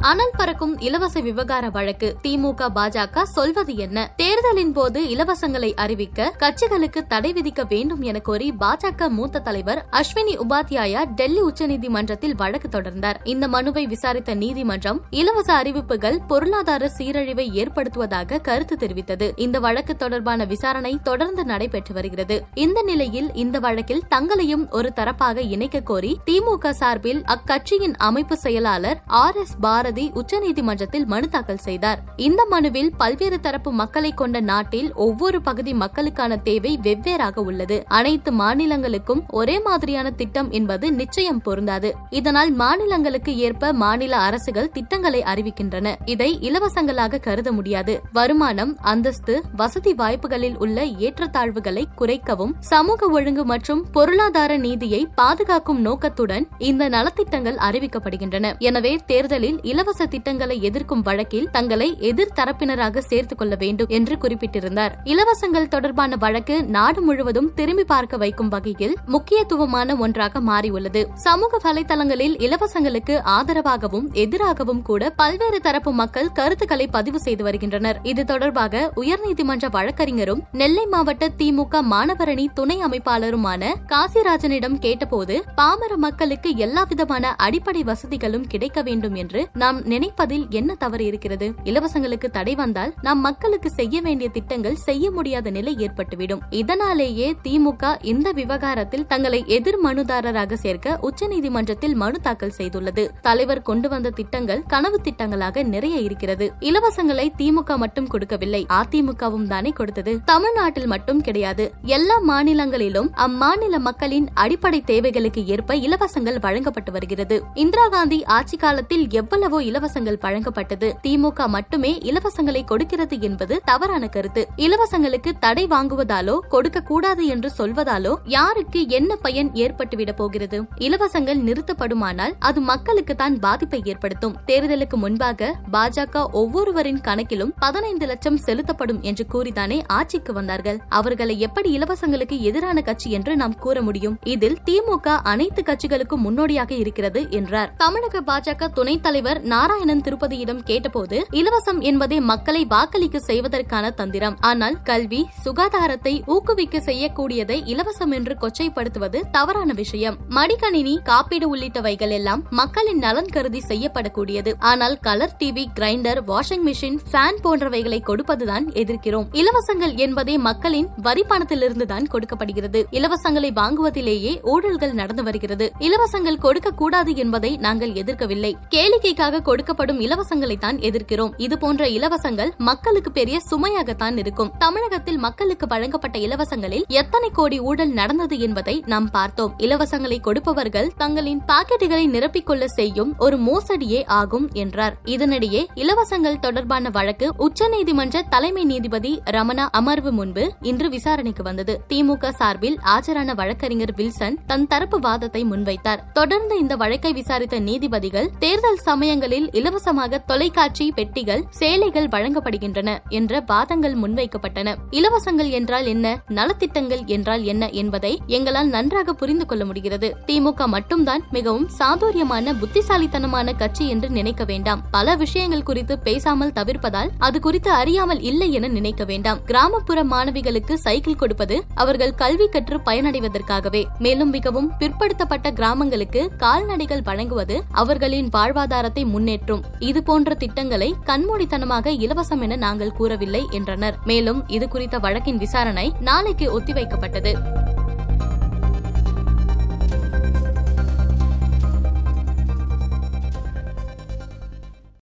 அனல் பறக்கும் இலவச விவகார வழக்கு திமுக பாஜக சொல்வது என்ன? தேர்தலின் போது இலவசங்களை அறிவிக்க கட்சிகளுக்கு தடை விதிக்க வேண்டும் என கோரி பாஜக மூத்த தலைவர் அஸ்வினி உபாத்யாயா டெல்லி உச்சநீதிமன்றத்தில் வழக்கு தொடர்ந்தார். இந்த மனுவை விசாரித்த நீதிமன்றம் இலவச அறிவிப்புகள் பொருளாதார சீரழிவை ஏற்படுத்துவதாக கருத்து தெரிவித்தது. இந்த வழக்கு தொடர்பான விசாரணை தொடர்ந்து நடைபெற்று வருகிறது. இந்த நிலையில் இந்த வழக்கில் தங்களையும் ஒரு தரப்பாக இணைக்க கோரி திமுக சார்பில் அக்கட்சியின் அமைப்பு செயலாளர் ஆர் எஸ் பாரத் பாரதி உச்சநீதிமன்றத்தில் மனு தாக்கல் செய்தார். இந்த மனுவில் பல்வேறு தரப்பு மக்களை கொண்ட நாட்டில் ஒவ்வொரு பகுதி மக்களுக்கான தேவை வெவ்வேறாக உள்ளது. அனைத்து மாநிலங்களுக்கும் ஒரே மாதிரியான திட்டம் என்பது நிச்சயம் பொருந்தாது. இதனால் மாநிலங்களுக்கு ஏற்ப மாநில அரசுகள் திட்டங்களை அறிவிக்கின்றன. இதை இலவசங்களாக கருத முடியாது. வருமானம் அந்தஸ்து வசதி வாய்ப்புகளில் உள்ள ஏற்றத்தாழ்வுகளை குறைக்கவும் சமூக ஒழுங்கு மற்றும் பொருளாதார நீதியை பாதுகாக்கும் நோக்கத்துடன் இந்த நலத்திட்டங்கள் அறிவிக்கப்படுகின்றன. எனவே தேர்தலில் இலவச திட்டங்களை எதிர்க்கும் வழக்கில் தங்களை எதிர்த்தரப்பினராக சேர்த்துக் கொள்ள வேண்டும் என்று குறிப்பிட்டிருந்தார். இலவசங்கள் தொடர்பான வழக்கு நாடு முழுவதும் திரும்பி பார்க்க வைக்கும் வகையில் முக்கியத்துவமான ஒன்றாக மாறியுள்ளது. சமூக வலைதளங்களில் இலவசங்களுக்கு ஆதரவாகவும் எதிராகவும் கூட பல்வேறு தரப்பு மக்கள் கருத்துக்களை பதிவு செய்து வருகின்றனர். இது தொடர்பாக உயர்நீதிமன்ற வழக்கறிஞரும் நெல்லை மாவட்ட திமுக மாணவரணி துணை அமைப்பாளருமான காசிராஜனிடம் கேட்டபோது பாமர மக்களுக்கு எல்லாவிதமான அடிப்படை வசதிகளும் கிடைக்க வேண்டும் என்று நாம் நினைப்பதில் என்ன தவறு இருக்கிறது? இலவசங்களுக்கு தடை வந்தால் நாம் மக்களுக்கு செய்ய வேண்டிய திட்டங்கள் செய்ய முடியாத நிலை ஏற்பட்டுவிடும். இதனாலேயே திமுக இந்த விவகாரத்தில் தங்களை எதிர் மனுதாரராக சேர்க்க உச்சநீதிமன்றத்தில் மனு தாக்கல் செய்துள்ளது. தலைவர் கொண்டு வந்த திட்டங்கள் கனவு திட்டங்களாக நிறைய இருக்கிறது. இலவசங்களை திமுக மட்டும் கொடுக்கவில்லை. அதிமுகவும் தானே கொடுத்தது. தமிழ்நாட்டில் மட்டும் கிடையாது. எல்லா மாநிலங்களிலும் அம்மாநில மக்களின் அடிப்படை தேவைகளுக்கு ஏற்ப இலவசங்கள் வழங்கப்பட்டு வருகிறது. இந்திரா காந்தி ஆட்சி காலத்தில் எவ்வளவு இலவசங்கள் வழங்கப்பட்டது. திமுக மட்டுமே இலவசங்களை கொடுக்கிறது என்பது தவறான கருத்து. இலவசங்களுக்கு தடை வாங்குவதாலோ கொடுக்க கூடாது என்று சொல்வதாலோ யாருக்கு என்ன பயன் ஏற்பட்டுவிட போகிறது? இலவசங்கள் நிறுத்தப்படுமானால் அது மக்களுக்கு தான் பாதிப்பை ஏற்படுத்தும். தேர்தலுக்கு முன்பாக பாஜக ஒவ்வொருவரின் கணக்கிலும் பதினைந்து லட்சம் செலுத்தப்படும் என்று கூறிதானே ஆட்சிக்கு வந்தார்கள். அவர்களை எப்படி இலவசங்களுக்கு எதிரான கட்சி என்று நாம் கூற முடியும்? இதில் திமுக அனைத்து கட்சிகளுக்கும் முன்னோடியாக இருக்கிறது என்றார். தமிழக பாஜக துணைத் தலைவர் நாராயணன் திருப்பதியிடம் கேட்டபோது இலவசம் என்பதே மக்களை வாக்களிக்க செய்வதற்கான தந்திரம். ஆனால் கல்வி சுகாதாரத்தை ஊக்குவிக்க செய்யக்கூடியதை இலவசம் என்று கொச்சைப்படுத்துவது தவறான விஷயம். மடிக்கணினி காப்பீடு உள்ளிட்டவைகள் எல்லாம் மக்களின் நலன் கருதி செய்யப்படக்கூடியது. ஆனால் colour TV grinder washing machine fan போன்றவைகளை கொடுப்பதுதான் எதிர்க்கிறோம். இலவசங்கள் என்பதே மக்களின் வரி பணத்திலிருந்து தான் கொடுக்கப்படுகிறது. இலவசங்களை வாங்குவதிலேயே ஊழல்கள் நடந்து வருகிறது. இலவசங்கள் கொடுக்க கூடாது என்பதை நாங்கள் எதிர்க்கவில்லை. கேளிக்கைக்காக கொடுக்கப்படும் இலவசங்களை தான் எதிர்க்கிறோம். இது போன்ற இலவசங்கள் மக்களுக்கு பெரிய சுமையாகத்தான் இருக்கும். தமிழகத்தில் மக்களுக்கு வழங்கப்பட்ட இலவசங்களில் எத்தனை கோடி ஊழல் நடந்தது என்பதை நாம் பார்த்தோம். இலவசங்களை கொடுப்பவர்கள் தங்களின் பாக்கெட்டுகளை நிரப்பிக்கொள்ள செய்யும் ஒரு மோசடியே ஆகும் என்றார். இதனிடையே இலவசங்கள் தொடர்பான வழக்கு உச்சநீதிமன்ற தலைமை நீதிபதி ரமணா அமர்வு முன்பு இன்று விசாரணைக்கு வந்தது. திமுக சார்பில் ஆஜரான வழக்கறிஞர் வில்சன் தன் தரப்பு வாதத்தை முன்வைத்தார். தொடர்ந்து இந்த வழக்கை விசாரித்த நீதிபதிகள் தேர்தல் சமயங்களில் இலவசமாக தொலைக்காட்சி பெட்டிகள் சேலைகள் வழங்கப்படுகின்றன என்ற வாதங்கள் முன்வைக்கப்பட்டன. இலவசங்கள் என்றால் என்ன? நலத்திட்டங்கள் என்றால் என்ன என்பதை எங்களால் நன்றாக புரிந்து கொள்ள முடிகிறது. திமுக மட்டும்தான் மிகவும் சாதுரியமான புத்திசாலித்தனமான கட்சி என்று நினைக்க வேண்டாம். பல விஷயங்கள் குறித்து பேசாமல் தவிர்ப்பதால் அது குறித்து அறியாமல் இல்லை என நினைக்க வேண்டாம். கிராமப்புற மாணவிகளுக்கு சைக்கிள் கொடுப்பது அவர்கள் கல்வி கற்று பயனடைவதற்காகவே. மேலும் மிகவும் பிற்படுத்தப்பட்ட கிராமங்களுக்கு கால்நடைகள் வழங்குவது அவர்களின் வாழ்வாதாரத்தை முன்னேற்றும். இது போன்ற திட்டங்களை கண்மூடித்தனமாக இலவசம் என நாங்கள் கூறவில்லை என்றனர். மேலும் இது குறித்த வழக்கின் விசாரணை நாளைக்கு ஒத்திவைக்கப்பட்டது.